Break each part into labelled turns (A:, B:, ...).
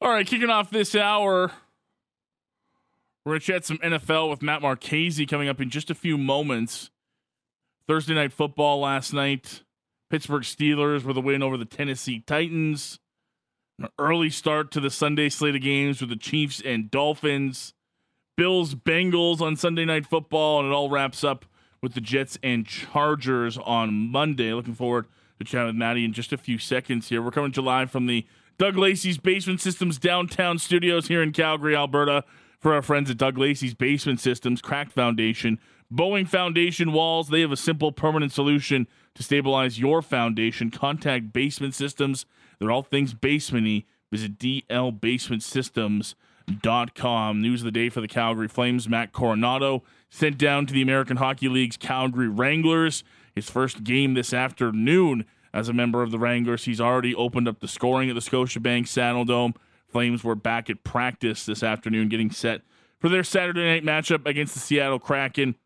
A: All right, kicking off this hour, we're going to chat some NFL with Matt Marchese coming up in just a few moments. Thursday night football last night. Pittsburgh Steelers with a win over the Tennessee Titans. An early start to the Sunday slate of games with the Chiefs and Dolphins. Bills Bengals on Sunday night football, and it all wraps up with the Jets and Chargers on Monday. Looking forward to chatting with Maddie in just a few seconds here. We're coming to live from the Doug Lacey's Basement Systems downtown studios here in Calgary, Alberta. For our friends at Doug Lacey's Basement Systems, Cracked Foundation, Bowing Foundation Walls, they have a simple permanent solution to stabilize your foundation. Contact Basement Systems. They're all things basementy. Visit dlbasementsystems.com. News of the day for the Calgary Flames. Matt Coronato sent down to the American Hockey League's Calgary Wranglers. His first game this afternoon as a member of the Wranglers. He's already opened up the scoring at the Scotiabank Saddledome. Flames were back at practice this afternoon, getting set for their Saturday night matchup against the Seattle Kraken.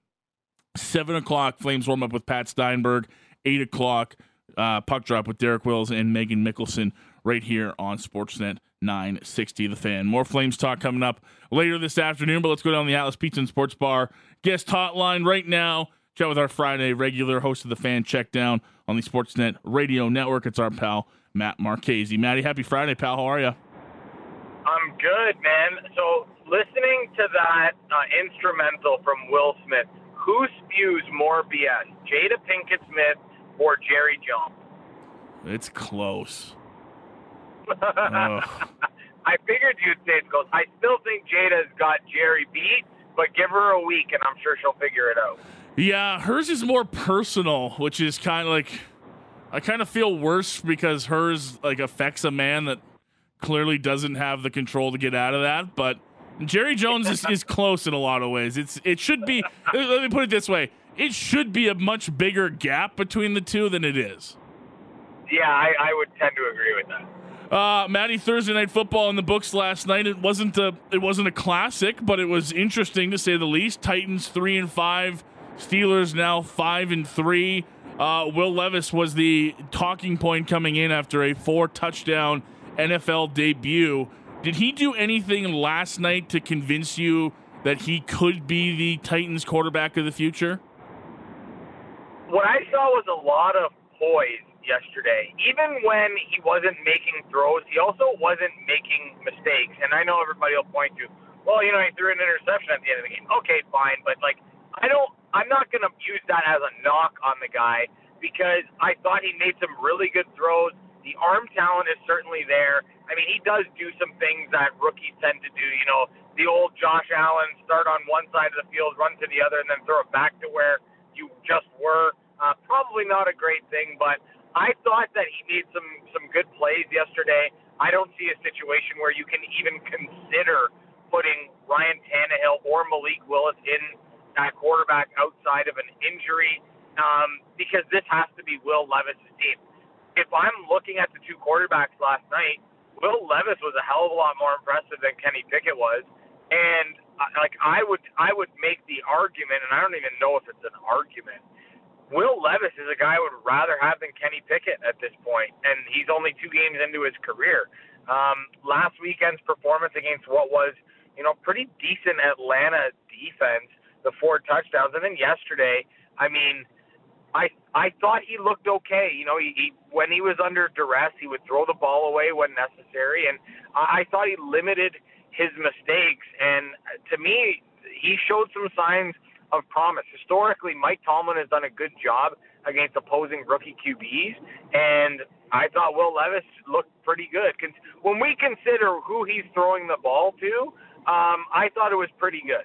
A: Seven o'clock, Flames warm up with Pat Steinberg. Eight o'clock, uh, puck drop with Derek Wills and Megan Mickelson right here on Sportsnet 960 The Fan. More Flames talk coming up later this afternoon, but let's go down the Atlas Pizza and Sports Bar guest hotline right now. Chat with our Friday regular host of the Fan Check Down on the Sportsnet Radio Network. It's our pal Matt Marchese. Matty, happy Friday, pal. How are you?
B: I'm good, man. So listening to that uh, instrumental from Will Smith, who spews more BS, Jada Pinkett Smith or Jerry Jones?
A: It's close.
B: I figured you'd say it's close. I still think Jada's got Jerry beat, but give her a week and I'm sure she'll figure it out.
A: Yeah, hers is more personal, which is kind of like I kind of feel worse because hers like affects a man that clearly doesn't have the control to get out of that. But Jerry Jones is, is close in a lot of ways. It's it should be. let me put it this way: it should be a much bigger gap between the two than it is.
B: Yeah, I, I would tend to agree with that.
A: Uh, Maddie, Thursday night football in the books last night. It wasn't a it wasn't a classic, but it was interesting to say the least. Titans three and five Steelers now five and three. Uh, Will Levis was the talking point coming in after a four touchdown NFL debut. Did he do anything last night to convince you that he could be the Titans quarterback of the future?
B: What I saw was a lot of poise yesterday. Even when he wasn't making throws, he also wasn't making mistakes. And I know everybody will point to, well, you know, he threw an interception at the end of the game. Okay, fine, but like I don't I'm not going to use that as a knock on the guy because I thought he made some really good throws. The arm talent is certainly there. I mean, he does do some things that rookies tend to do. You know, the old Josh Allen start on one side of the field, run to the other, and then throw it back to where you just were. Uh, probably not a great thing, but I thought that he made some some good plays yesterday. I don't see a situation where you can even consider putting Ryan Tannehill or Malik Willis in at quarterback outside of an injury um, because this has to be Will Levis' team. If I'm looking at the two quarterbacks last night, Will Levis was a hell of a lot more impressive than Kenny Pickett was, and uh, like I would I would make the argument, and I don't even know if it's an argument. Will Levis is a guy I would rather have than Kenny Pickett at this point, and he's only two games into his career. Um, last weekend's performance against what was, you know, pretty decent Atlanta defense the four touchdowns. And then yesterday, I mean, I I thought he looked okay. You know, he, he when he was under duress, he would throw the ball away when necessary, and I, I thought he limited his mistakes. And to me, he showed some signs of promise. Historically, Mike Tomlin has done a good job against opposing rookie QBs, and I thought Will Levis looked pretty good. When we consider who he's throwing the ball to, um, I thought it was pretty good.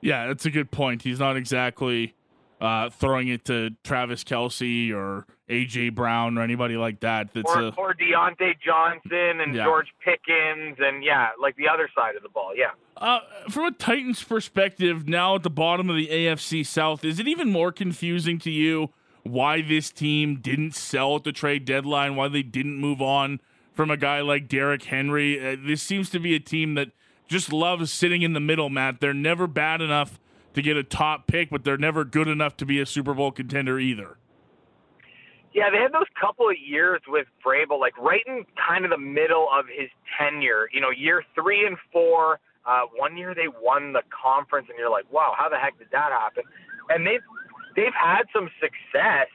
A: Yeah, that's a good point. He's not exactly uh, throwing it to Travis Kelce or AJ Brown or anybody like that. That's
B: or,
A: a,
B: or Diontae Johnson and yeah. George Pickens and yeah, like the other side of the ball. Yeah.
A: Uh, from a Titans perspective, now at the bottom of the AFC South, is it even more confusing to you why this team didn't sell at the trade deadline? Why they didn't move on from a guy like Derrick Henry? Uh, this seems to be a team that just loves sitting in the middle, Matt. They're never bad enough to get a top pick, but they're never good enough to be a Super Bowl contender either.
B: Yeah, they had those couple of years with Vrabel, like right in kind of the middle of his tenure. You know, year three and four. Uh, one year they won the conference, and you're like, wow, how the heck did that happen? And they've they've had some success,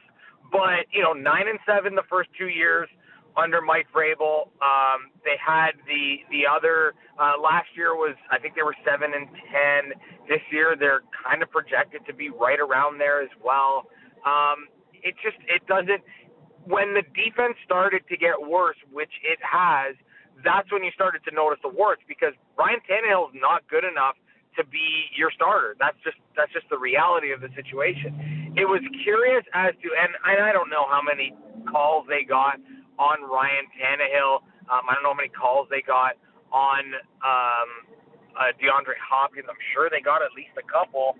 B: but you know, nine and seven the first two years under Mike Vrabel. Um, they had the the other uh, last year was I think they were seven and ten. This year they're kind of projected to be right around there as well. Um, it just it doesn't. When the defense started to get worse, which it has, that's when you started to notice the warts because Ryan Tannehill is not good enough to be your starter. That's just that's just the reality of the situation. It was curious as to, and I don't know how many calls they got on Ryan Tannehill. Um, I don't know how many calls they got on um, uh, DeAndre Hopkins. I'm sure they got at least a couple.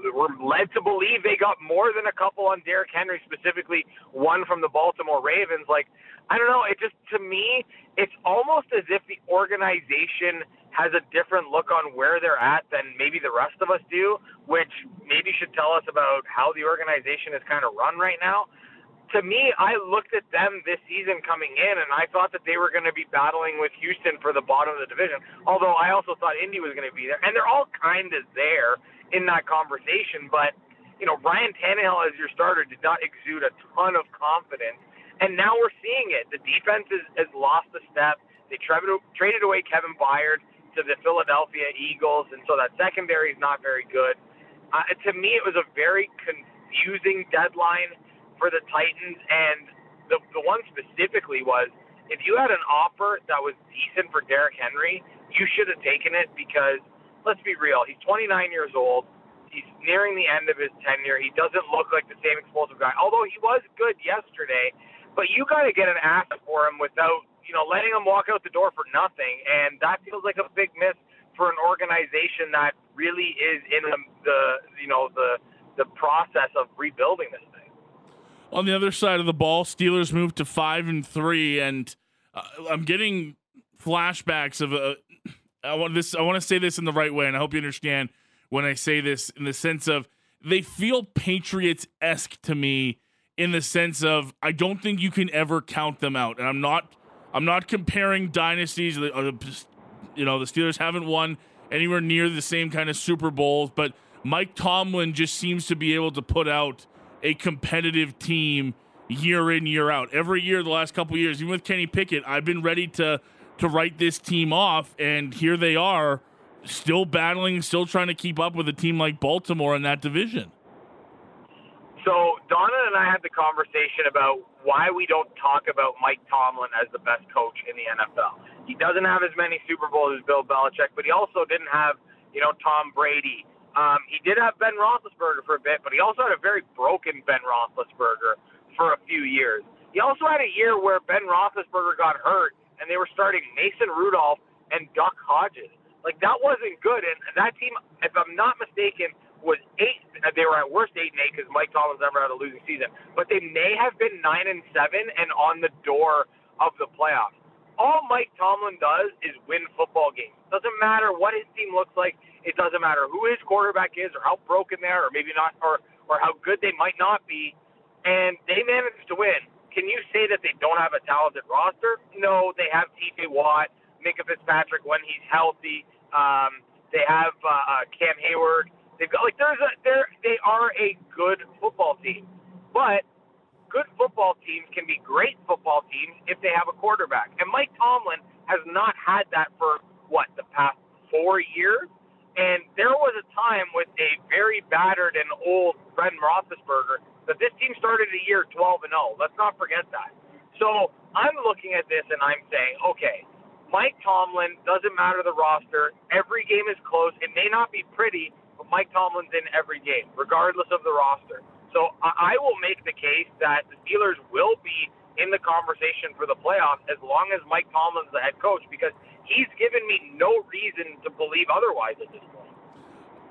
B: We're led to believe they got more than a couple on Derrick Henry, specifically one from the Baltimore Ravens. Like, I don't know. It just, to me, it's almost as if the organization has a different look on where they're at than maybe the rest of us do, which maybe should tell us about how the organization is kind of run right now to me, I looked at them this season coming in, and I thought that they were going to be battling with Houston for the bottom of the division. Although I also thought Indy was going to be there, and they're all kind of there in that conversation. But you know, Ryan Tannehill as your starter did not exude a ton of confidence, and now we're seeing it. The defense is, has lost a step. They traded traded away Kevin Byard to the Philadelphia Eagles, and so that secondary is not very good. Uh, to me, it was a very confusing deadline for the Titans, and the the one specifically was if you had an offer that was decent for Derrick Henry, you should have taken it because let's be real, he's 29 years old. He's nearing the end of his tenure. He doesn't look like the same explosive guy, although he was good yesterday. But you got to get an asset for him without, you know, letting him walk out the door for nothing, and that feels like a big miss for an organization that really is in the, the you know, the the process of rebuilding this
A: on the other side of the ball, Steelers moved to five and three, and uh, I'm getting flashbacks of a. I want this. I want to say this in the right way, and I hope you understand when I say this in the sense of they feel Patriots esque to me in the sense of I don't think you can ever count them out, and I'm not. I'm not comparing dynasties. You know, the Steelers haven't won anywhere near the same kind of Super Bowls, but Mike Tomlin just seems to be able to put out a competitive team year in year out. Every year, the last couple years, even with Kenny Pickett, I've been ready to to write this team off, and here they are, still battling, still trying to keep up with a team like Baltimore in that division.
B: So Donna and I had the conversation about why we don't talk about Mike Tomlin as the best coach in the NFL. He doesn't have as many Super Bowls as Bill Belichick, but he also didn't have, you know, Tom Brady um, he did have Ben Roethlisberger for a bit, but he also had a very broken Ben Roethlisberger for a few years. He also had a year where Ben Roethlisberger got hurt, and they were starting Mason Rudolph and Duck Hodges. Like that wasn't good, and that team, if I'm not mistaken, was eight. They were at worst eight and eight because Mike Tomlin's never had a losing season, but they may have been nine and seven and on the door of the playoffs. All Mike Tomlin does is win football games. Doesn't matter what his team looks like. It doesn't matter who his quarterback is or how broken they are or maybe not or or how good they might not be, and they managed to win. Can you say that they don't have a talented roster? No, they have T.J. Watt, Minkah Fitzpatrick when he's healthy. Um, they have uh, uh, Cam Heyward. They've got like there's a they they are a good football team, but good football teams can be great football teams if they have a quarterback. And Mike Tomlin has not had that for what the past four years. And there was a time with a very battered and old Ben Roethlisberger that this team started the year 12 and 0. Let's not forget that. So I'm looking at this and I'm saying, okay, Mike Tomlin doesn't matter the roster. Every game is close. It may not be pretty, but Mike Tomlin's in every game, regardless of the roster. So I will make the case that the Steelers will be in the conversation for the playoffs as long as Mike Tomlin's the head coach because he's given me no reason to believe otherwise at this point.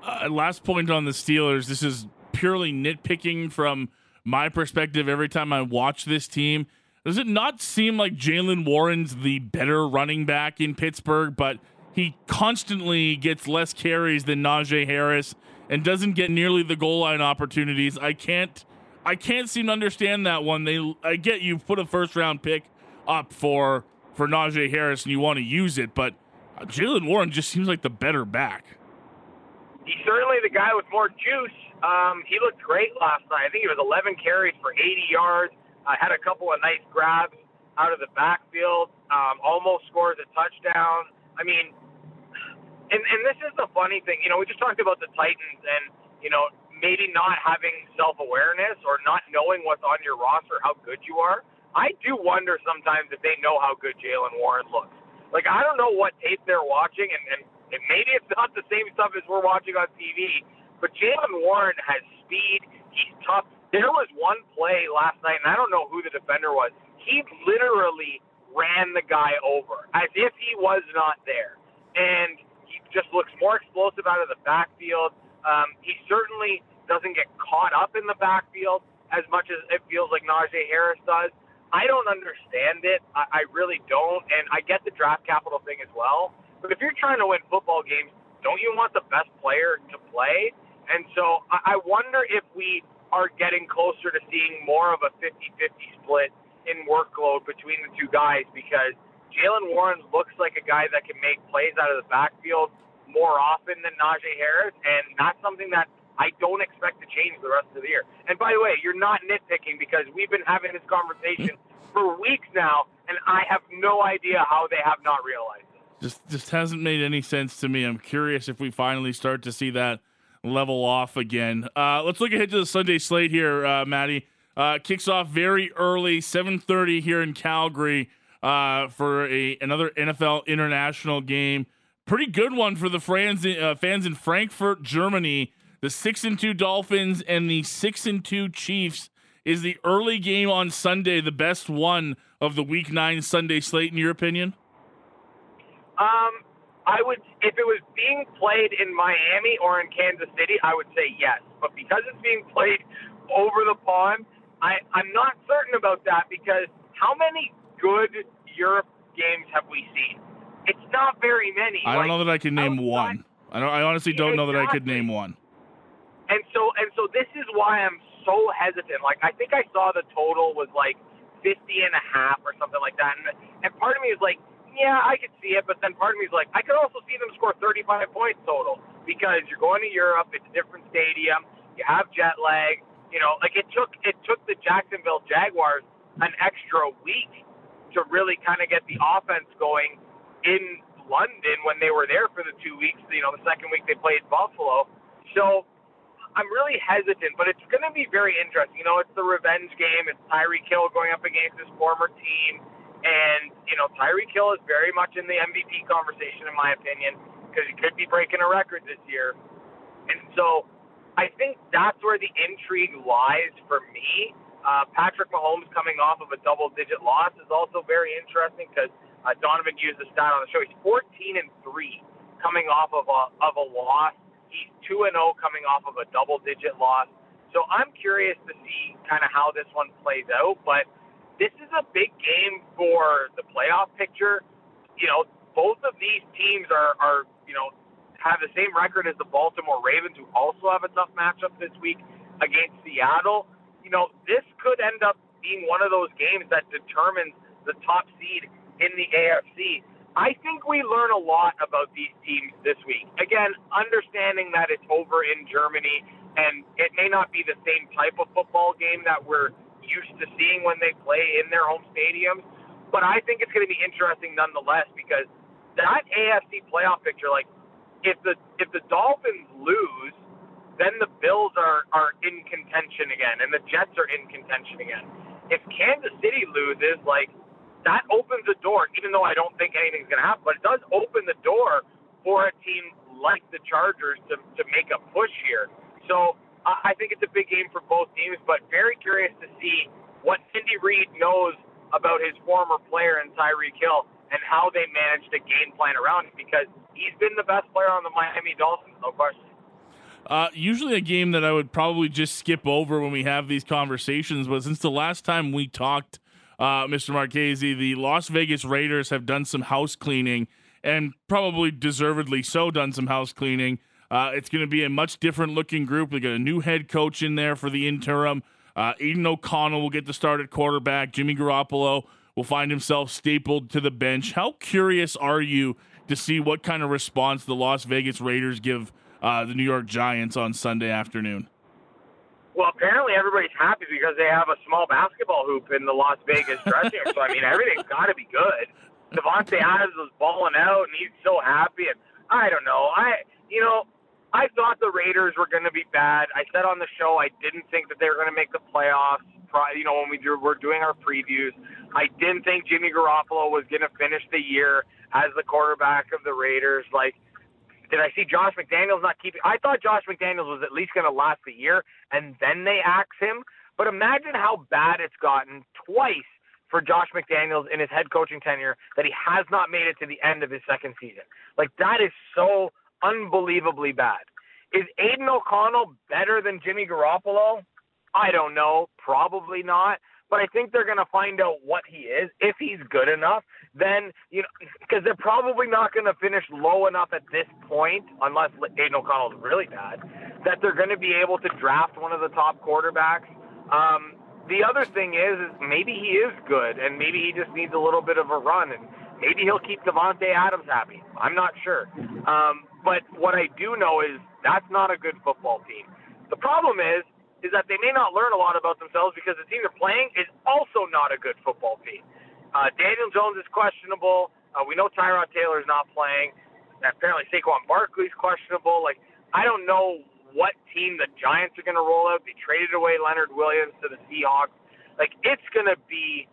A: Uh, last point on the Steelers. This is purely nitpicking from my perspective. Every time I watch this team, does it not seem like Jaylen Warren's the better running back in Pittsburgh, but he constantly gets less carries than Najee Harris and doesn't get nearly the goal line opportunities. I can't I can't seem to understand that one. They I get you put a first round pick up for for Najee Harris and you want to use it, but Jaylen Warren just seems like the better back.
B: He's certainly the guy with more juice. Um, he looked great last night. I think he was 11 carries for 80 yards. Uh, had a couple of nice grabs out of the backfield. Um, almost scores a touchdown. I mean, and and this is the funny thing. You know, we just talked about the Titans and you know maybe not having self awareness or not knowing what's on your roster, how good you are. I do wonder sometimes if they know how good Jaylen Warren looks. Like I don't know what tape they're watching, and, and, and maybe it's not the same stuff as we're watching on TV. But Jaylen Warren has speed. He's tough. There was one play last night, and I don't know who the defender was. He literally ran the guy over as if he was not there, and he just looks more explosive out of the backfield. Um, he certainly doesn't get caught up in the backfield as much as it feels like Najee Harris does. I don't understand it. I, I really don't. And I get the draft capital thing as well. But if you're trying to win football games, don't you want the best player to play? And so I, I wonder if we are getting closer to seeing more of a 50 50 split in workload between the two guys because Jaylen Warren looks like a guy that can make plays out of the backfield more often than Najee Harris. And that's something that I don't expect to change the rest of the year. And by the way, you're not nitpicking because we've been having this conversation for weeks now, and I have no idea how they have not realized it.
A: Just just hasn't made any sense to me. I'm curious if we finally start to see that level off again. Uh, let's look ahead to the Sunday slate here, uh, Maddie. Uh, kicks off very early, 7:30 here in Calgary uh, for a another NFL international game. Pretty good one for the fans uh, fans in Frankfurt, Germany the six and two Dolphins and the six and two Chiefs. Is the early game on Sunday the best one of the Week Nine Sunday slate in your opinion?
B: Um, I would, if it was being played in Miami or in Kansas City, I would say yes. But because it's being played over the pond, I, I'm not certain about that because how many good Europe games have we seen? It's not very many.
A: I don't like, know that I can name one. I don't. I honestly don't exactly. know that I could name one.
B: And so and so this is why I'm so hesitant. Like I think I saw the total was like 50 and a half or something like that. And, and part of me is like, yeah, I could see it, but then part of me is like, I could also see them score 35 points total because you're going to Europe, it's a different stadium, you have jet lag, you know, like it took it took the Jacksonville Jaguars an extra week to really kind of get the offense going in London when they were there for the two weeks. You know, the second week they played Buffalo. So I'm really hesitant, but it's going to be very interesting. You know, it's the revenge game. It's Tyreek Hill going up against his former team, and you know, Tyreek Hill is very much in the MVP conversation, in my opinion, because he could be breaking a record this year. And so, I think that's where the intrigue lies for me. Uh, Patrick Mahomes coming off of a double-digit loss is also very interesting because uh, Donovan used the stat on the show. He's 14 and three coming off of a of a loss He's 2 and 0 coming off of a double digit loss. So I'm curious to see kind of how this one plays out. But this is a big game for the playoff picture. You know, both of these teams are, are you know, have the same record as the Baltimore Ravens, who also have a tough matchup this week against Seattle. You know, this could end up being one of those games that determines the top seed in the AFC. I think we learn a lot about these teams this week. Again, understanding that it's over in Germany and it may not be the same type of football game that we're used to seeing when they play in their home stadiums, but I think it's going to be interesting nonetheless because that AFC playoff picture, like if the if the Dolphins lose, then the Bills are are in contention again and the Jets are in contention again. If Kansas City loses, like that opens the door, even though I don't think anything's going to happen, but it does open the door for a team like the Chargers to, to make a push here. So I think it's a big game for both teams, but very curious to see what Andy Reid knows about his former player in Tyreek Hill and how they managed to game plan around him because he's been the best player on the Miami Dolphins, no question.
A: Uh, usually a game that I would probably just skip over when we have these conversations, but since the last time we talked uh, Mr. Marchese, the Las Vegas Raiders have done some house cleaning and probably deservedly so done some house cleaning. Uh, it's going to be a much different looking group. They got a new head coach in there for the interim. Uh, Aidan O'Connell will get the start at quarterback. Jimmy Garoppolo will find himself stapled to the bench. How curious are you to see what kind of response the Las Vegas Raiders give uh, the New York Giants on Sunday afternoon?
B: Well, apparently everybody's happy because they have a small basketball hoop in the Las Vegas dressing room. So I mean, everything's got to be good. Davante Adams was balling out, and he's so happy. And I don't know. I you know I thought the Raiders were going to be bad. I said on the show I didn't think that they were going to make the playoffs. You know, when we do, were doing our previews, I didn't think Jimmy Garoppolo was going to finish the year as the quarterback of the Raiders. Like, did I see Josh McDaniels not keeping? I thought Josh McDaniels was at least going to last the year, and then they axe him. But imagine how bad it's gotten twice for Josh McDaniels in his head coaching tenure that he has not made it to the end of his second season. Like that is so unbelievably bad. Is Aidan O'Connell better than Jimmy Garoppolo? I don't know. Probably not. But I think they're going to find out what he is. If he's good enough, then, you know, because they're probably not going to finish low enough at this point, unless Aidan O'Connell is really bad, that they're going to be able to draft one of the top quarterbacks. Um, the other thing is, is maybe he is good, and maybe he just needs a little bit of a run, and maybe he'll keep Davante Adams happy. I'm not sure. Um, but what I do know is that's not a good football team. The problem is, is that they may not learn a lot about themselves because the team they're playing is also not a good football team. Uh, Daniel Jones is questionable. Uh, we know Tyrod Taylor is not playing. Apparently Saquon Barkley's questionable. Like I don't know what team the Giants are going to roll out. They traded away Leonard Williams to the Seahawks. Like it's going to be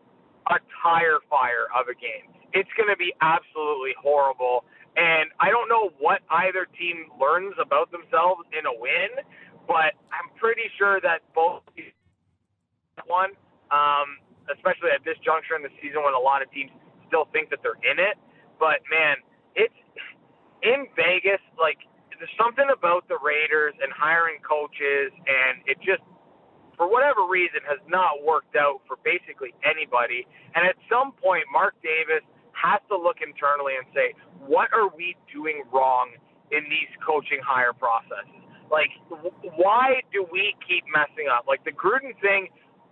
B: a tire fire of a game. It's going to be absolutely horrible. And I don't know what either team learns about themselves in a win, but I'm pretty sure that both one, um, especially at this juncture in the season when a lot of teams still think that they're in it. But man, it's in Vegas. Like there's something about the Raiders and hiring coaches, and it just for whatever reason has not worked out for basically anybody. And at some point, Mark Davis has to look internally and say, what are we doing wrong in these coaching hire processes? Like, why do we keep messing up? Like the Gruden thing,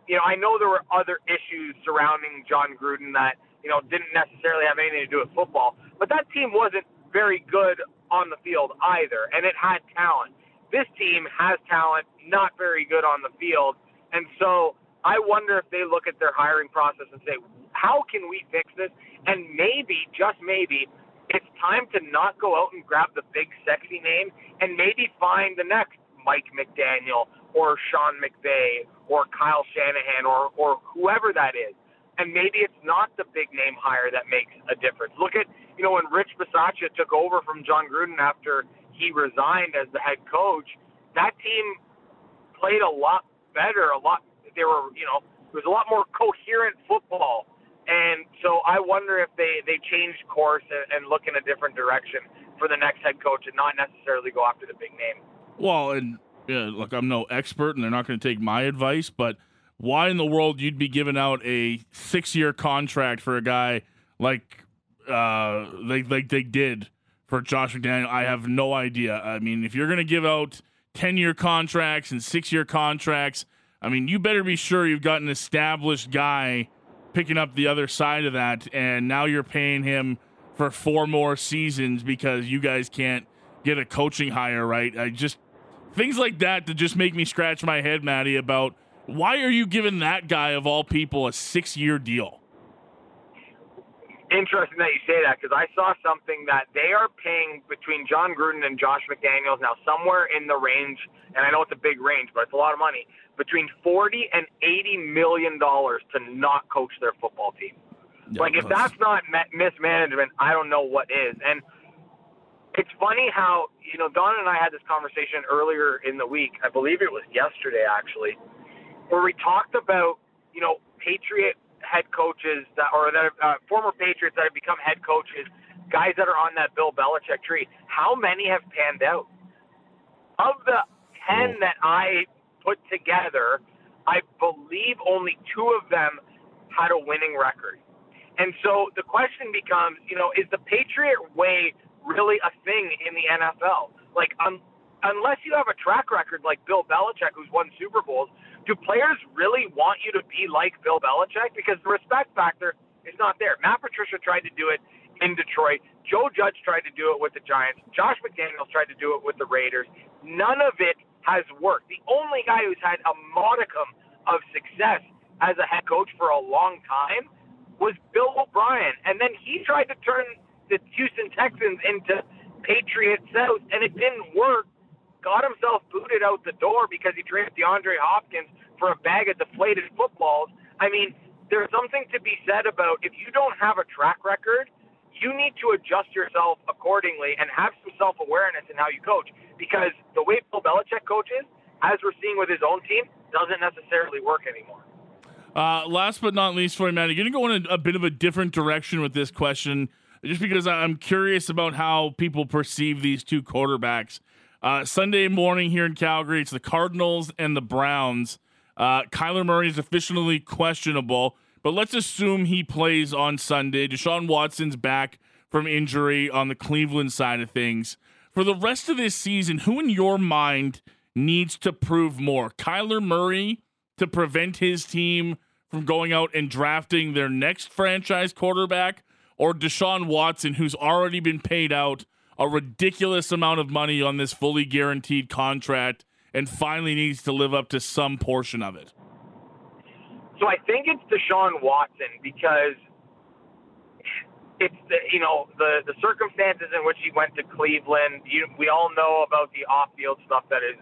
B: you know, I know there were other issues surrounding Jon Gruden that, you know, didn't necessarily have anything to do with football, but that team wasn't very good on the field either, and it had talent. This team has talent, not very good on the field, and so I wonder if they look at their hiring process and say, how can we fix this? And maybe, just maybe, it's time to not go out and grab the big sexy name and maybe find the next Mike McDaniel or Sean McVay or Kyle Shanahan or, or whoever that is. And maybe it's not the big name hire that makes a difference. Look at, you know, when Rich Bisaccia took over from Jon Gruden after he resigned as the head coach, that team played a lot better, a lot they were, you know, it was a lot more coherent football. And so I wonder if they they change course and, and look in a different direction for the next head coach and not necessarily go after the big name.
A: Well, and yeah, look, I'm no expert, and they're not going to take my advice, but why in the world you'd be giving out a six year contract for a guy like uh like like they did for Josh McDaniel? I have no idea. I mean, if you're going to give out ten year contracts and six year contracts I mean, you better be sure you've got an established guy picking up the other side of that, and now you're paying him for four more seasons because you guys can't get a coaching hire right. I just things like that to just make me scratch my head, Maddie, about why are you giving that guy of all people a six year deal?
B: Interesting that you say that because I saw something that they are paying between Jon Gruden and Josh McDaniels now somewhere in the range, and I know it's a big range, but it's a lot of money between 40 and 80 million dollars to not coach their football team. Yeah, like if that's not mismanagement, I don't know what is. And it's funny how you know Don and I had this conversation earlier in the week. I believe it was yesterday actually, where we talked about you know Patriot head coaches that or that uh, former Patriots that have become head coaches, guys that are on that Bill Belichick tree. How many have panned out? Of the ten that I put together, I believe only two of them had a winning record. And so the question becomes, you know, is the Patriot way really a thing in the NFL? Like, unless you have a track record like Bill Belichick, who's won Super Bowls, do players really want you to be like Bill Belichick? Because the respect factor is not there. Matt Patricia tried to do it in Detroit. Joe Judge tried to do it with the Giants. Josh McDaniels tried to do it with the Raiders. None of it has worked. The only guy who's had a modicum of success as a head coach for a long time was Bill O'Brien. And then he tried to turn the Houston Texans into Patriot South, and it didn't work got himself booted out the door because he traded DeAndre Hopkins for a bag of deflated footballs. I mean, there's something to be said about if you don't have a track record, you need to adjust yourself accordingly and have some self awareness in how you coach. Because the way Bill Belichick coaches, as we're seeing with his own team, doesn't necessarily work anymore.
A: Uh, last but not least for you, Matt, you're going to go in a, a bit of a different direction with this question, just because I'm curious about how people perceive these two quarterbacks. Uh, Sunday morning here in Calgary, it's the Cardinals and the Browns. Uh, Kyler Murray is officially questionable, but let's assume he plays on Sunday. Deshaun Watson's back from injury on the Cleveland side of things. For the rest of this season, who in your mind needs to prove more? Kyler Murray to prevent his team from going out and drafting their next franchise quarterback, or Deshaun Watson, who's already been paid out a ridiculous amount of money on this fully guaranteed contract and finally needs to live up to some portion of it?
B: So I think it's Deshaun Watson because it's the you know the the circumstances in which he went to Cleveland. You, we all know about the off-field stuff that is,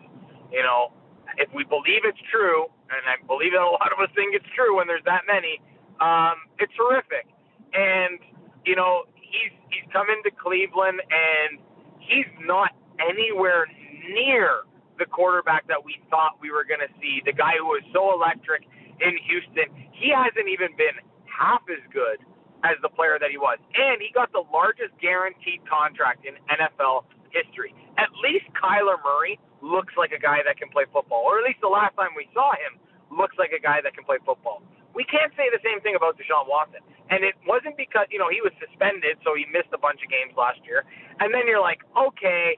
B: you know, if we believe it's true, and I believe that a lot of us think it's true when there's that many, um, it's horrific. And you know, he's he's come into Cleveland and he's not anywhere near the quarterback that we thought we were going to see. The guy who was so electric in Houston, he hasn't even been half as good as the player that he was. And he got the largest guaranteed contract in NFL history. At least Kyler Murray looks like a guy that can play football, or at least the last time we saw him looks like a guy that can play football. We can't say the same thing about Deshaun Watson. And it wasn't because, you know, he was suspended, so he missed a bunch of games last year. And then you're like, okay,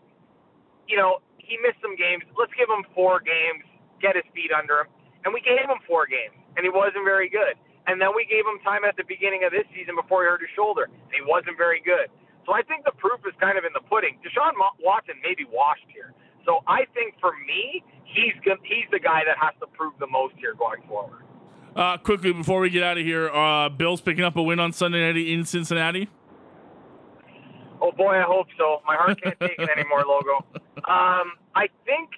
B: you know, he missed some games. Let's give him four games, get his feet under him. And we gave him four games, and he wasn't very good. And then we gave him time at the beginning of this season before he hurt his shoulder, and he wasn't very good. So I think the proof is kind of in the pudding. Deshaun Watson may be washed here. So I think for me, he's he's the guy that has to prove the most here going forward.
A: Uh, quickly before we get out of here, uh, Bills picking up a win on Sunday night in Cincinnati.
B: Oh boy, I hope so. My heart can't take it anymore, Logo. Um, I think,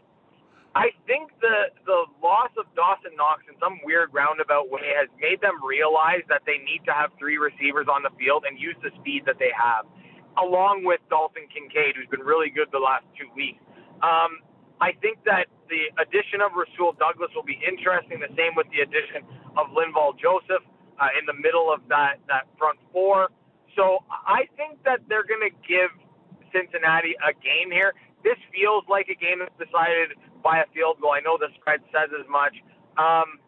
B: I think the the loss of Dawson Knox in some weird roundabout way has made them realize that they need to have three receivers on the field and use the speed that they have, along with Dalton Kincaid, who's been really good the last two weeks. Um, I think that the addition of Rasul Douglas will be interesting. The same with the addition of Linval Joseph uh, in the middle of that, that front four. So I think that they're going to give Cincinnati a game here. This feels like a game that's decided by a field goal. I know the spread says as much. Um,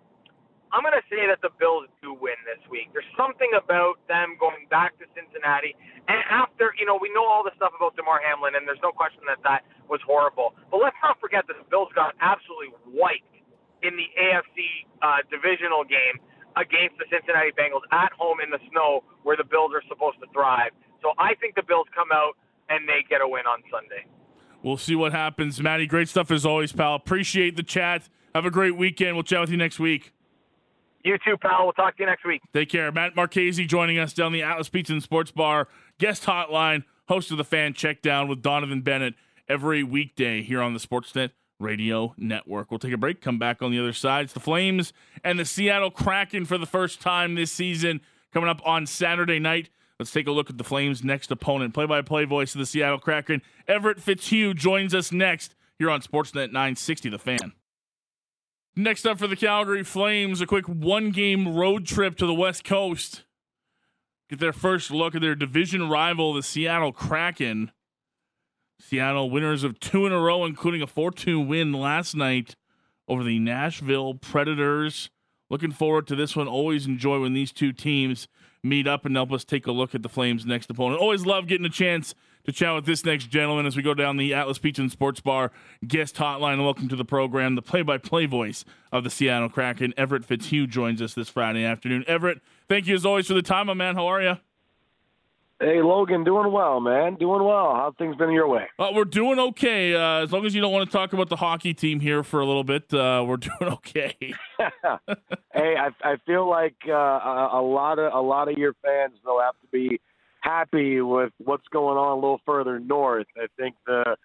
B: I'm going to say that the Bills do win this week. There's something about them going back to Cincinnati. And after, you know, we know all the stuff about Damar Hamlin, and there's no question that that was horrible. But let's not forget that the Bills got absolutely wiped in the AFC uh, divisional game against the Cincinnati Bengals at home in the snow where the Bills are supposed to thrive. So I think the Bills come out and they get a win on Sunday.
A: We'll see what happens. Maddie, great stuff as always, pal. Appreciate the chat. Have a great weekend. We'll chat with you next week.
B: You too, pal. We'll talk to you next week.
A: Take care. Matt Marchese joining us down the Atlas Pizza and Sports Bar guest hotline, host of the Fan Checkdown with Donovan Bennett every weekday here on the Sportsnet Radio Network. We'll take a break, come back on the other side. It's the Flames and the Seattle Kraken for the first time this season coming up on Saturday night. Let's take a look at the Flames' next opponent. Play by play voice of the Seattle Kraken, Everett Fitzhugh, joins us next here on Sportsnet 960, The Fan. Next up for the Calgary Flames, a quick one game road trip to the West Coast. Get their first look at their division rival, the Seattle Kraken. Seattle winners of two in a row, including a 4 2 win last night over the Nashville Predators. Looking forward to this one. Always enjoy when these two teams meet up and help us take a look at the Flames' next opponent. Always love getting a chance to chat with this next gentleman as we go down the Atlas Pizza and Sports Bar guest hotline. And welcome to the program. The play-by-play voice of the Seattle Kraken, Everett Fitzhugh, joins us this Friday afternoon. Everett, thank you as always for the time, my man. How are you?
C: Hey Logan, doing well, man. Doing well. How things been your way?
A: Uh, we're doing okay. Uh, as long as you don't want to talk about the hockey team here for a little bit, uh, we're doing okay.
C: hey, I, I feel like uh, a, a lot of a lot of your fans will have to be happy with what's going on a little further north. I think the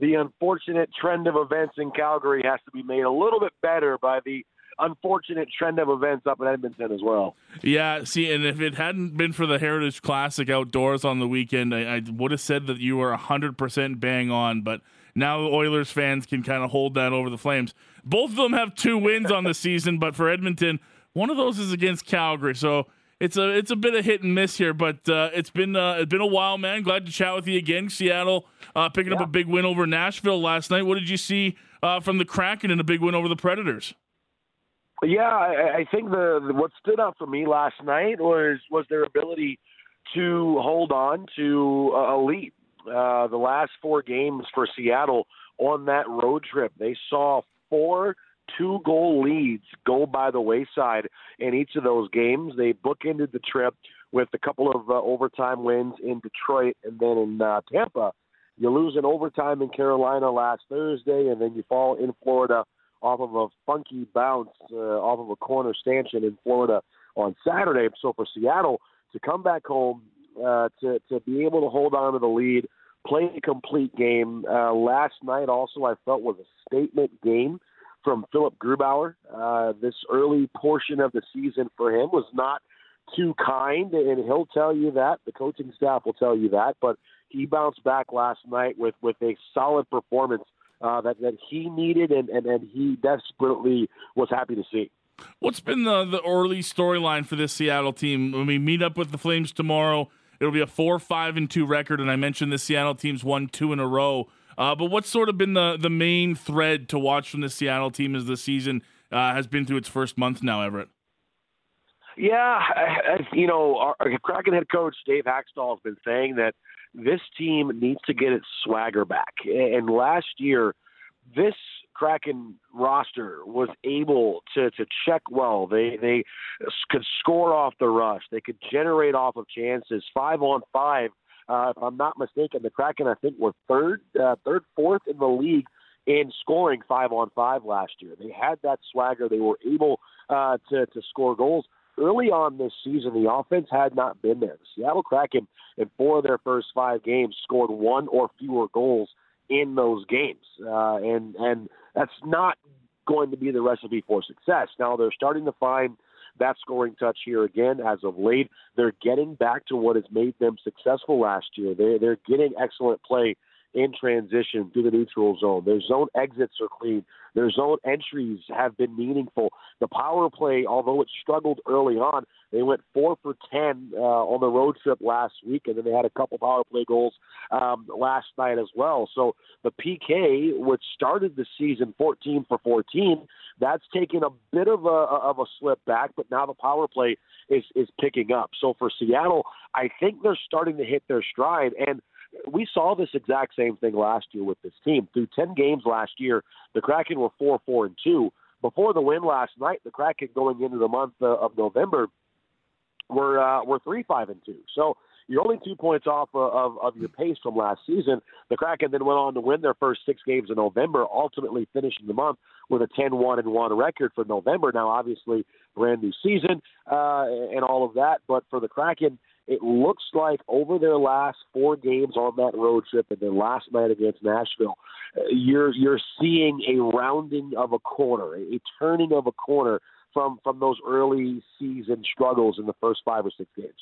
C: the unfortunate trend of events in Calgary has to be made a little bit better by the unfortunate trend of events up in Edmonton as well.
A: Yeah, see, and if it hadn't been for the Heritage Classic outdoors on the weekend, I, I would have said that you were 100% bang on, but now the Oilers fans can kind of hold that over the Flames. Both of them have two wins on the season, but for Edmonton, one of those is against Calgary. So it's a it's a bit of hit and miss here, but uh, it's been uh, it's been a while, man. Glad to chat with you again. Seattle uh, picking yeah. up a big win over Nashville last night. What did you see uh, from the Kraken in a big win over the Predators?
C: Yeah, I, I think the, the what stood out for me last night was was their ability to hold on to a lead. Uh, the last four games for Seattle on that road trip, they saw four two goal leads go by the wayside in each of those games. They bookended the trip with a couple of uh, overtime wins in Detroit and then in uh, Tampa. You lose in overtime in Carolina last Thursday, and then you fall in Florida off of a funky bounce uh, off of a corner stanchion in Florida on Saturday. So for Seattle to come back home, uh, to to be able to hold on to the lead, play a complete game. Uh, last night also I felt was a statement game from Philipp Grubauer. Uh, this early portion of the season for him was not too kind, and he'll tell you that. The coaching staff will tell you that, but he bounced back last night with with a solid performance uh, that that he needed and, and, and he desperately was happy to see.
A: What's been the the early storyline for this Seattle team? When we meet up with the Flames tomorrow, it'll be a four five and two record, and I mentioned the Seattle team's won two in a row. Uh, but what's sort of been the the main thread to watch from the Seattle team as the season uh, has been through its first month now, Everett?
C: Yeah, I, I, you know, our, our Kraken head coach Dave Hakstol has been saying that this team needs to get its swagger back. And last year, this Kraken roster was able to to check well. They they could score off the rush. They could generate off of chances. Five on five. Uh, if I'm not mistaken, the Kraken I think were third, uh, third, fourth in the league in scoring five on five last year. They had that swagger. They were able uh, to to score goals early on this season, the offense had not been there. The Seattle Kraken, in four of their first five games, scored one or fewer goals in those games, uh, and and that's not going to be the recipe for success. Now they're starting to find that scoring touch here again as of late. They're getting back to what has made them successful last year. They they're getting excellent play in transition through the neutral zone. Their zone exits are clean. Their zone entries have been meaningful. The power play, although it struggled early on, they went four for ten uh, on the road trip last week, and then they had a couple power play goals um, last night as well. So the PK, which started the season 14 for 14, that's taken a bit of a of a slip back, but now the power play is is picking up. So for Seattle, I think they're starting to hit their stride and we saw this exact same thing last year with this team. Through 10 games last year, the Kraken were 4 4 and 2. Before the win last night, the Kraken going into the month uh, of November were uh, were 3 5 and 2. So you're only two points off of, of, of your pace from last season. The Kraken then went on to win their first six games in November, ultimately finishing the month with a 10 1 and 1 record for November. Now, obviously, brand new season uh, and all of that. But for the Kraken, it looks like over their last four games on that road trip and then last night against Nashville, uh, you're you're seeing a rounding of a corner, a turning of a corner from from those early season struggles in the first five or six games.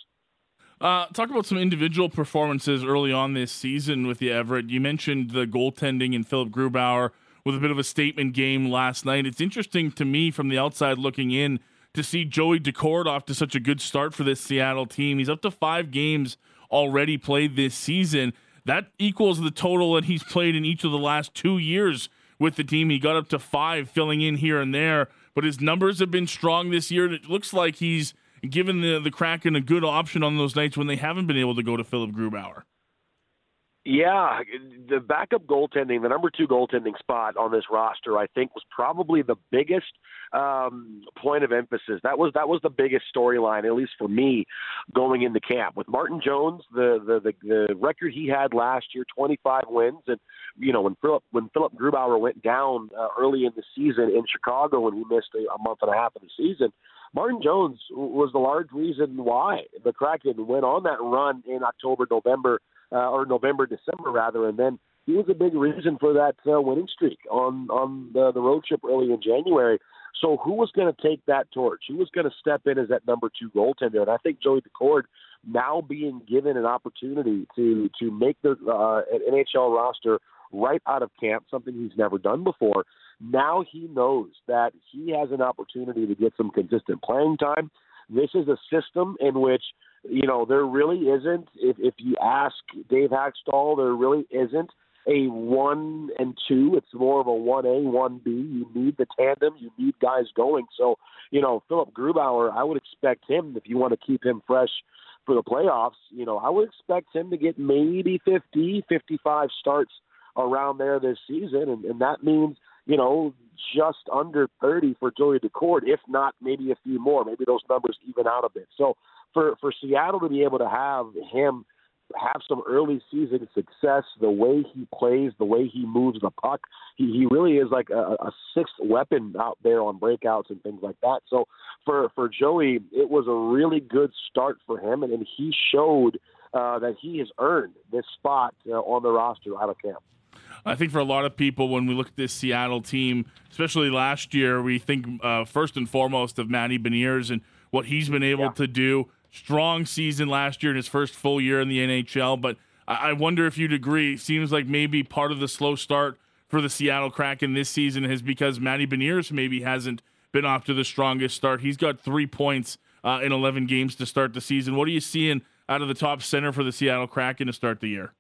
A: Uh, talk about some individual performances early on this season with the Everett. You mentioned the goaltending and Philipp Grubauer with a bit of a statement game last night. It's interesting to me from the outside looking in to see Joey Daccord off to such a good start for this Seattle team. He's up to five games already played this season. That equals the total that he's played in each of the last two years with the team. He got up to five, filling in here and there, but his numbers have been strong this year. And It looks like he's given the, the Kraken a good option on those nights when they haven't been able to go to Philipp Grubauer.
C: Yeah, the backup goaltending, the number two goaltending spot on this roster, I think, was probably the biggest um, point of emphasis. That was that was the biggest storyline, at least for me, going into camp. With Martin Jones, the the the, the record he had last year, 25 wins, and you know when Philipp when Philipp Grubauer went down uh, early in the season in Chicago when he missed a, a month and a half of the season. Martin Jones was the large reason why the Kraken went on that run in October, November uh, or November, December rather, and then he was a big reason for that uh, winning streak on on the, the road trip early in January. So who was going to take that torch? Who was going to step in as that number two goaltender? And I think Joey Daccord now being given an opportunity to to make the uh, NHL roster right out of camp, something he's never done before. Now he knows that he has an opportunity to get some consistent playing time. This is a system in which you know, there really isn't. If if you ask Dave Hakstol, there really isn't a one and two. It's more of a one A, one B. You need the tandem. You need guys going. So, you know, Philipp Grubauer, I would expect him if you want to keep him fresh for the playoffs. You know, I would expect him to get maybe 50, 55 starts around there this season, and, and that means you know just under 30 for Joey Daccord, if not maybe a few more. Maybe those numbers even out a bit. So for for Seattle to be able to have him have some early season success, the way he plays, the way he moves the puck, he, he really is like a, a sixth weapon out there on breakouts and things like that. So for for Joey, it was a really good start for him, and, and he showed uh, that he has earned this spot uh, on the roster out of camp.
A: I think for a lot of people, when we look at this Seattle team, especially last year, we think uh, first and foremost of Matty Beniers and what he's been able yeah. to do strong season last year in his first full year in the NHL. But I wonder if you'd agree. Seems like maybe part of the slow start for the Seattle Kraken this season is because Matty Beniers maybe hasn't been off to the strongest start. He's got three points uh, in 11 games to start the season. What are you seeing out of the top center for the Seattle Kraken to start the year?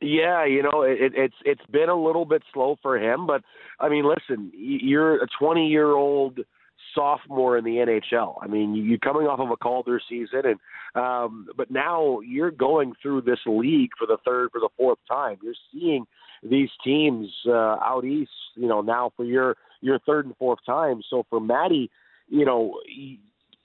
C: Yeah, you know, it, it's it's been a little bit slow for him, but I mean, listen, you're a 20 year old sophomore in the NHL. I mean, you're coming off of a Calder season, and um, but now you're going through this league for the third, for the fourth time. You're seeing these teams uh, out east, you know, now for your your third and fourth time. So for Maddie, you know,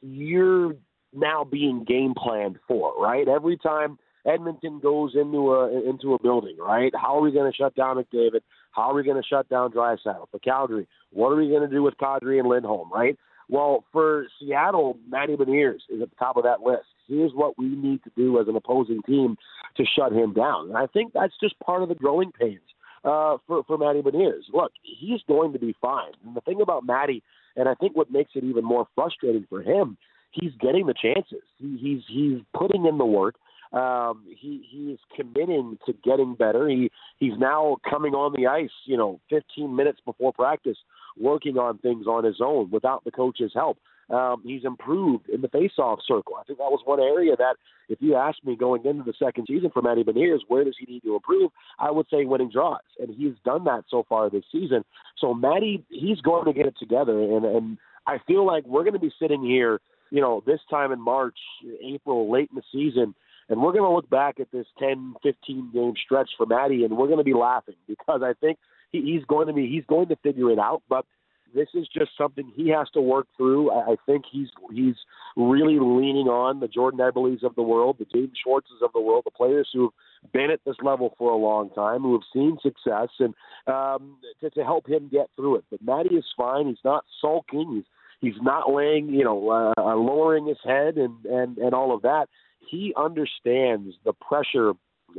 C: you're now being game planned for, right? Every time Edmonton goes into a into a building, right? How are we going to shut down McDavid? How are we going to shut down Draisaitl? For Calgary, what are we going to do with Kadri and Lindholm, right? Well, for Seattle, Matty Beniers is at the top of that list. Here's what we need to do as an opposing team to shut him down. And I think that's just part of the growing pains uh, for, for Matty Beniers. Look, he's going to be fine. And the thing about Matty, and I think what makes it even more frustrating for him, he's getting the chances. He, he's he's putting in the work. Um, he he is committing to getting better. He he's now coming on the ice, you know, 15 minutes before practice, working on things on his own without the coach's help. Um, he's improved in the face-off circle. I think that was one area that, if you ask me going into the second season for Matty Beniers, where does he need to improve? I would say winning draws, and he's done that so far this season. So Matty, he's going to get it together, and and I feel like we're going to be sitting here, you know, this time in March, April, late in the season and we're going to look back at this 10, 15 game stretch for Matty, and we're going to be laughing because I think he, he's going to be he's going to figure it out. But this is just something he has to work through. I, I think he's he's really leaning on the Jordan Eberles of the world, the Jaden Schwartzes of the world, the players who've been at this level for a long time, who have seen success, and um, to, to help him get through it. But Matty is fine. He's not sulking. He's he's not laying, you know, uh, lowering his head and and and all of that he understands the pressure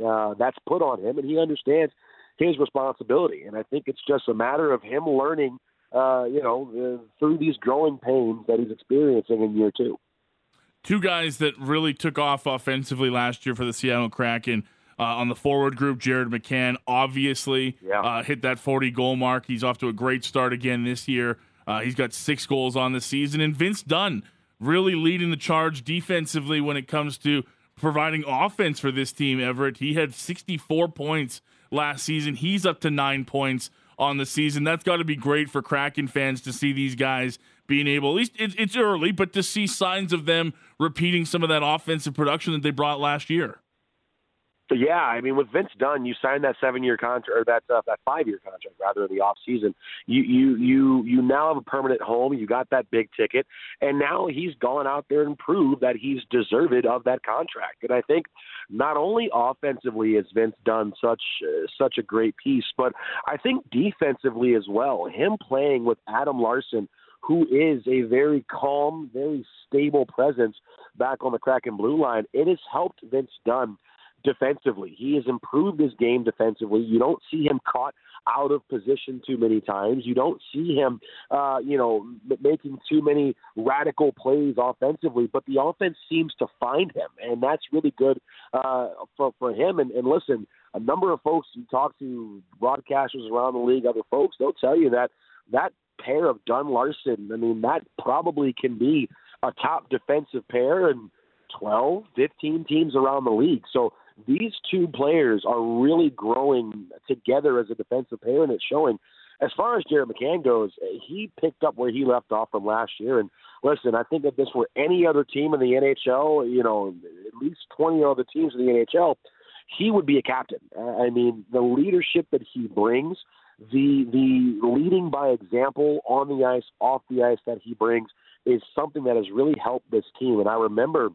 C: uh, that's put on him, and he understands his responsibility. And I think it's just a matter of him learning, uh, you know, uh, through these growing pains that he's experiencing in year two.
A: Two guys that really took off offensively last year for the Seattle Kraken. Uh, on the forward group, Jared McCann obviously yeah. uh, hit that 40 goal mark. He's off to a great start again this year. Uh, he's got six goals on the season. And Vince Dunn, really leading the charge defensively when it comes to providing offense for this team, Everett. He had 64 points last season. He's up to nine points on the season. That's got to be great for Kraken fans to see these guys being able, at least it's early, but to see signs of them repeating some of that offensive production that they brought last year.
C: Yeah, I mean, with Vince Dunn, you signed that seven-year contract or that uh, that five-year contract rather in the off season. You you you you now have a permanent home. You got that big ticket, and now he's gone out there and proved that he's deserved of that contract. And I think not only offensively has Vince done such uh, such a great piece, but I think defensively as well. Him playing with Adam Larsson who is a very calm, very stable presence back on the Kraken blue line. It has helped Vince Dunn defensively. He has improved his game defensively. You don't see him caught out of position too many times. You don't see him, uh, you know, making too many radical plays offensively. But the offense seems to find him, and that's really good uh, for for him. And, and listen, a number of folks you talk to, broadcasters around the league, other folks, they'll tell you that that pair of Dunn Larsson, I mean, that probably can be a top defensive pair and 12, 15 teams around the league. So these two players are really growing together as a defensive pair, and it's showing. As far as Jared McCann goes, he picked up where he left off from last year. And listen, I think if this were any other team in the NHL, you know, at least 20 other teams in the NHL, he would be a captain. Uh, I mean, the leadership that he brings, the the leading by example on the ice, off the ice that he brings is something that has really helped this team. And I remember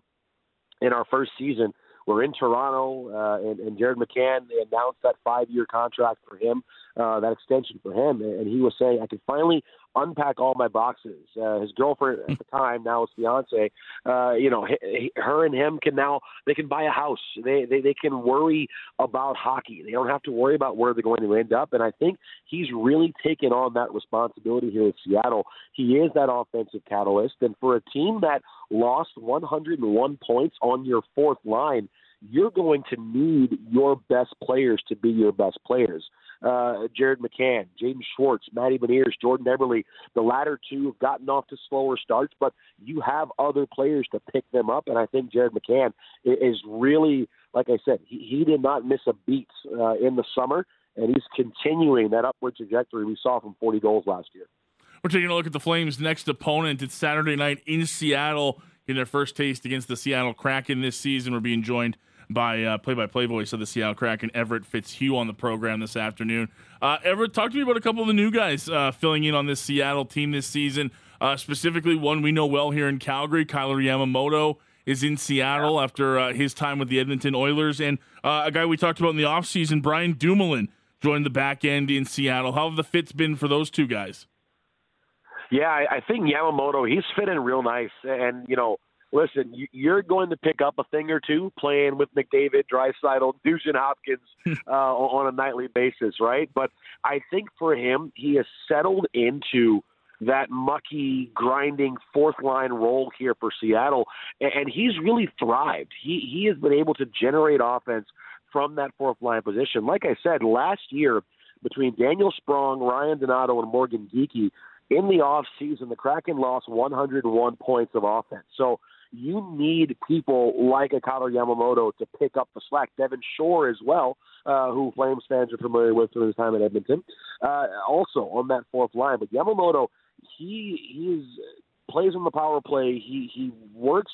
C: in our first season – we're in Toronto, uh, and, and Jared McCann they announced that five-year contract for him, uh, that extension for him, and he was saying, "I can finally unpack all my boxes." Uh, his girlfriend at the time, now his fiance, uh, you know, he, her and him can now they can buy a house. They, they they can worry about hockey. They don't have to worry about where they're going to end up. And I think he's really taken on that responsibility here in Seattle. He is that offensive catalyst, and for a team that lost 101 points on your fourth line you're going to need your best players to be your best players. Uh, Jared McCann, Jaden Schwartz, Matty Beniers, Jordan Eberle, the latter two have gotten off to slower starts, but you have other players to pick them up. And I think Jared McCann is really, like I said, he, he did not miss a beat uh, in the summer, and he's continuing that upward trajectory we saw from 40 goals last year.
A: We're taking a look at the Flames' next opponent. It's Saturday night in Seattle in their first taste against the Seattle Kraken this season. We're being joined by uh, play-by-play voice of the Seattle Kraken, Everett Fitzhugh, on the program this afternoon. Uh, Everett, talk to me about a couple of the new guys uh, filling in on this Seattle team this season. Uh, specifically, one we know well here in Calgary, Kailer Yamamoto is in Seattle yeah. after uh, his time with the Edmonton Oilers, and uh, a guy we talked about in the offseason, Brian Dumoulin, joined the back end in Seattle. How have the fits been for those two guys?
C: Yeah, I, I think Yamamoto he's fit in real nice, and you know listen, you're going to pick up a thing or two playing with McDavid, Draisaitl, Nugent Hopkins uh, on a nightly basis, right? But I think for him, he has settled into that mucky, grinding fourth line role here for Seattle, and he's really thrived. He he has been able to generate offense from that fourth line position. Like I said, last year between Daniel Sprong, Ryan Donato, and Morgan Geekie, in the off season, the Kraken lost 101 points of offense. So you need people like a Kailer Yamamoto to pick up the slack. Devin Shore as well, uh, who Flames fans are familiar with from his time at Edmonton, uh, also on that fourth line. But Yamamoto, he he's plays on the power play. He he works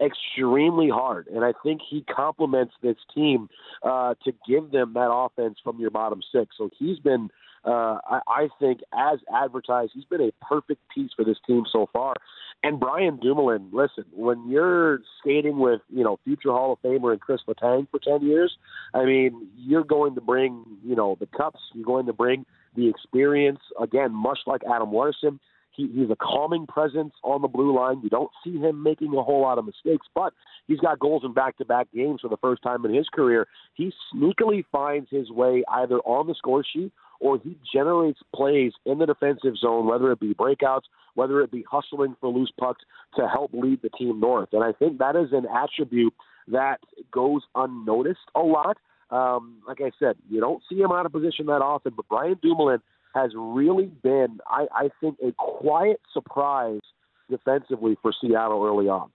C: extremely hard, and I think he complements this team uh, to give them that offense from your bottom six. So he's been uh, I, I think, as advertised, he's been a perfect piece for this team so far. And Brian Dumoulin, listen, when you're skating with you know future Hall of Famer and Kris Letang for ten years, I mean, you're going to bring you know the cups, you're going to bring the experience. Again, much like Adam Larsson, he, he's a calming presence on the blue line. You don't see him making a whole lot of mistakes, but he's got goals in back-to-back games for the first time in his career. He sneakily finds his way either on the score sheet or he generates plays in the defensive zone, whether it be breakouts, whether it be hustling for loose pucks to help lead the team north. And I think that is an attribute that goes unnoticed a lot. Um, like I said, you don't see him out of position that often, but Brian Dumoulin has really been, I, I think, a quiet surprise defensively for Seattle early on.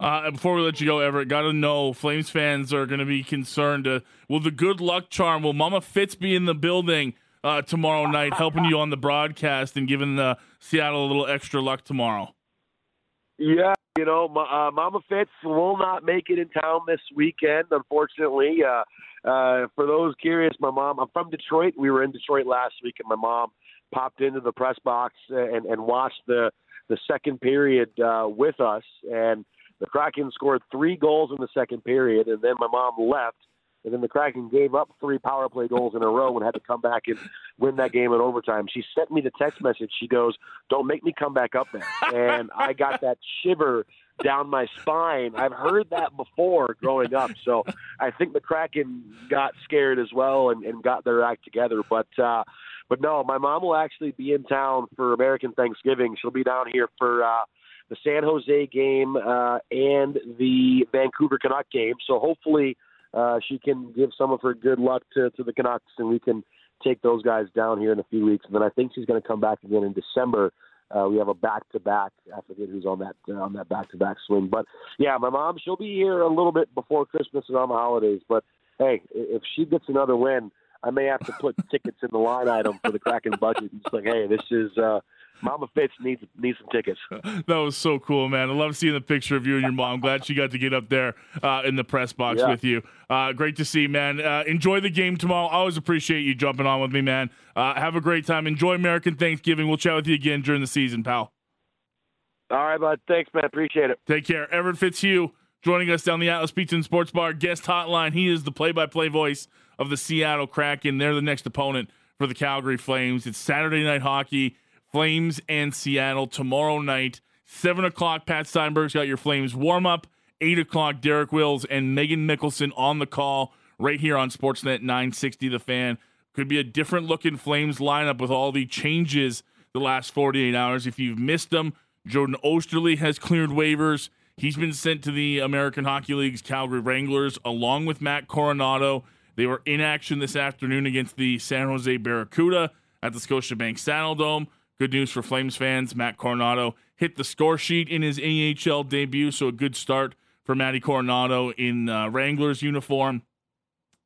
A: Uh, before we let you go, Everett, got to know Flames fans are going to be concerned. Uh, will the good luck charm, will Mama Fitz be in the building uh, tomorrow night, helping you on the broadcast and giving the Seattle a little extra luck tomorrow.
C: Yeah, you know, uh, Mama Fitz will not make it in town this weekend, unfortunately. Uh, uh, for those curious, my mom, I'm from Detroit. We were in Detroit last week, and my mom popped into the press box and, and watched the, the second period uh, with us. And the Kraken scored three goals in the second period, and then my mom left. And then the Kraken gave up three power play goals in a row and had to come back and win that game in overtime. She sent me the text message. She goes, "Don't make me come back up there." And I got that shiver down my spine. I've heard that before growing up, so I think the Kraken got scared as well and, and got their act together. But uh, but no, my mom will actually be in town for American Thanksgiving. She'll be down here for uh, the San Jose game uh, and the Vancouver Canuck game. So hopefully uh, she can give some of her good luck to, to the Canucks, and we can take those guys down here in a few weeks. And then I think she's going to come back again in December uh, we have a back to back. I forget who's on that uh, on that back to back swing, but yeah, my mom she'll be here a little bit before Christmas and on the holidays. But hey, if she gets another win, I may have to put tickets in the line item for the Kraken budget. It's like, hey, this is uh, Mama Fitz needs needs some tickets.
A: that was so cool, man. I love seeing the picture of you and your mom. Glad she got to get up there uh, in the press box yeah. with you. Uh, great to see, man. Uh, enjoy the game tomorrow. always appreciate you jumping on with me, man. Uh, have a great time. Enjoy American Thanksgiving. We'll chat with you again during the season, pal.
C: All right, bud. Thanks, man. Appreciate it.
A: Take care. Everett Fitzhugh joining us down the Atlas Pizza and Sports Bar guest hotline. He is the play-by-play voice of the Seattle Kraken. They're the next opponent for the Calgary Flames. It's Saturday night hockey. Flames and Seattle tomorrow night. 7 o'clock, Pat Steinberg's got your Flames warm up. 8 o'clock, Derek Wills and Megan Mickelson on the call right here on Sportsnet 960 The Fan. Could be a different looking Flames lineup with all the changes the last 48 hours. If you've missed them, Jordan Oesterle has cleared waivers. He's been sent to the American Hockey League's Calgary Wranglers along with Matt Coronato. They were in action this afternoon against the San Jose Barracuda at the Scotiabank Saddledome. Good news for Flames fans. Matt Coronato hit the score sheet in his AHL debut, so a good start for Matty Coronato in uh, Wranglers uniform.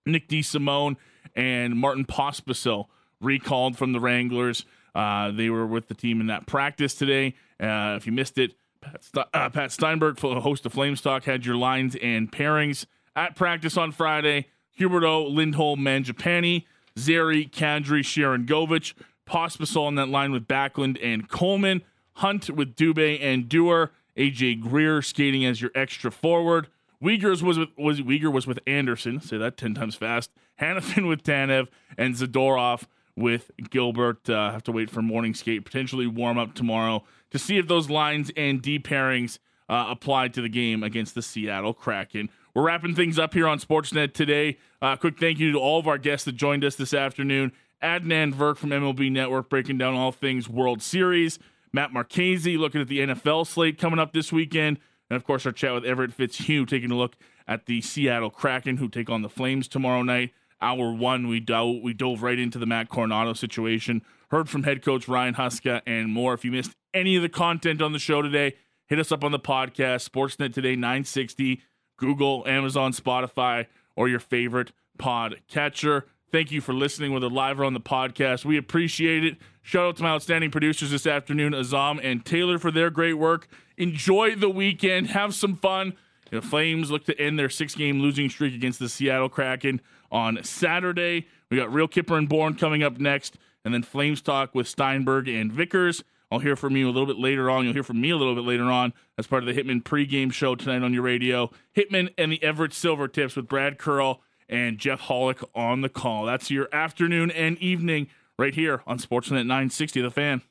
A: Nick DeSimone and Martin Pospisil recalled from the Wranglers. Uh, they were with the team in that practice today. Uh, if you missed it, Pat, St- uh, Pat Steinberg, host of Flames Talk, had your lines and pairings at practice on Friday. Huberdeau, Lindholm, Mangiapane, Zary, Kadri, Sharangovich, Pospisil on that line with Backlund and Coleman. Hunt with Dubé and Dewar. AJ Greer skating as your extra forward. Weegar's was with was Weegar was with Andersson. Say that ten times fast. Hanifin with Tanev and Zadorov with Gilbert. Uh, have to wait for morning skate. Potentially warm up tomorrow to see if those lines and D pairings uh, applied to the game against the Seattle Kraken. We're wrapping things up here on Sportsnet today. Uh, quick thank you to all of our guests that joined us this afternoon. Adnan Virk from MLB Network breaking down all things World Series. Matt Marchese looking at the NFL slate coming up this weekend. And of course, our chat with Everett Fitzhugh taking a look at the Seattle Kraken who take on the Flames tomorrow night. Hour one, we, do- we dove right into the Matt Coronato situation. Heard from head coach Ryan Huska and more. If you missed any of the content on the show today, hit us up on the podcast, Sportsnet Today 960, Google, Amazon, Spotify, or your favorite pod catcher. Thank you for listening, whether live or on the podcast. We appreciate it. Shout out to my outstanding producers this afternoon, Azam and Taylor, for their great work. Enjoy the weekend. Have some fun. The Flames look to end their six game losing streak against the Seattle Kraken on Saturday. We got Real Kipper and Bourne coming up next, and then Flames talk with Steinberg and Vickers. I'll hear from you a little bit later on. You'll hear from me a little bit later on as part of the Hitman pregame show tonight on your radio. Hitman and the Everett Silvertips with Brad Curl and Jeff Hollick on the call. That's your afternoon and evening right here on Sportsnet 960 The Fan.